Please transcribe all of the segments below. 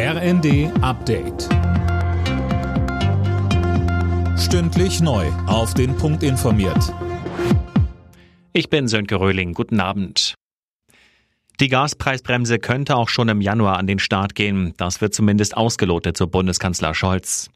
RND Update. Stündlich neu. Auf den Punkt informiert. Ich bin Sönke Röhling. Guten Abend. Die Gaspreisbremse könnte auch schon im Januar an den Start gehen. Das wird zumindest ausgelotet, so Bundeskanzler Scholz.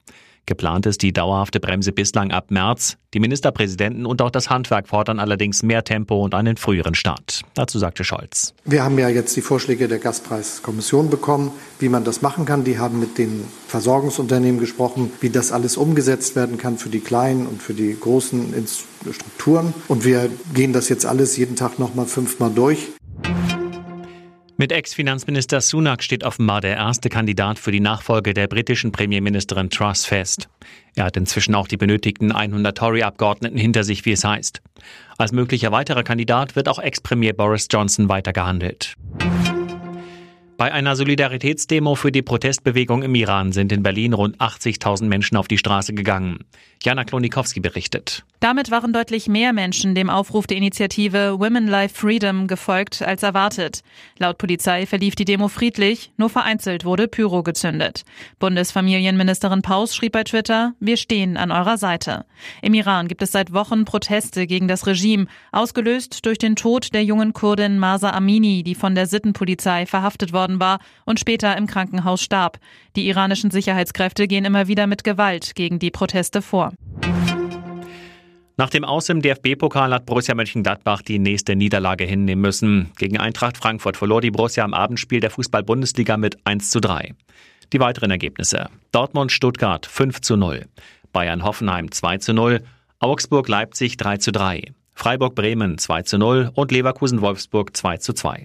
Geplant ist die dauerhafte Bremse bislang ab März. Die Ministerpräsidenten und auch das Handwerk fordern allerdings mehr Tempo und einen früheren Start. Dazu sagte Scholz. Wir haben ja jetzt die Vorschläge der Gaspreiskommission bekommen, wie man das machen kann. Die haben mit den Versorgungsunternehmen gesprochen, wie das alles umgesetzt werden kann für die kleinen und für die großen Strukturen. Und wir gehen das jetzt alles jeden Tag nochmal fünfmal durch. Mit Ex-Finanzminister Sunak steht offenbar der erste Kandidat für die Nachfolge der britischen Premierministerin Truss fest. Er hat inzwischen auch die benötigten 100 Tory-Abgeordneten hinter sich, wie es heißt. Als möglicher weiterer Kandidat wird auch Ex-Premier Boris Johnson weiter gehandelt. Bei einer Solidaritätsdemo für die Protestbewegung im Iran sind in Berlin rund 80.000 Menschen auf die Straße gegangen. Jana Klonikowski berichtet. Damit waren deutlich mehr Menschen dem Aufruf der Initiative Women Life Freedom gefolgt als erwartet. Laut Polizei verlief die Demo friedlich, nur vereinzelt wurde Pyro gezündet. Bundesfamilienministerin Paus schrieb bei Twitter, wir stehen an eurer Seite. Im Iran gibt es seit Wochen Proteste gegen das Regime, ausgelöst durch den Tod der jungen Kurdin Masa Amini, die von der Sittenpolizei verhaftet worden worden war und später im Krankenhaus starb. Die iranischen Sicherheitskräfte gehen immer wieder mit Gewalt gegen die Proteste vor. Nach dem Aus im DFB-Pokal hat Borussia Mönchengladbach die nächste Niederlage hinnehmen müssen. Gegen Eintracht Frankfurt verlor die Borussia am Abendspiel der Fußball-Bundesliga mit 1 zu 3. Die weiteren Ergebnisse. Dortmund-Stuttgart 5 zu 0. Bayern-Hoffenheim 2 zu 0. Augsburg-Leipzig 3 zu 3. Freiburg-Bremen 2 zu 0 und Leverkusen-Wolfsburg 2 zu 2.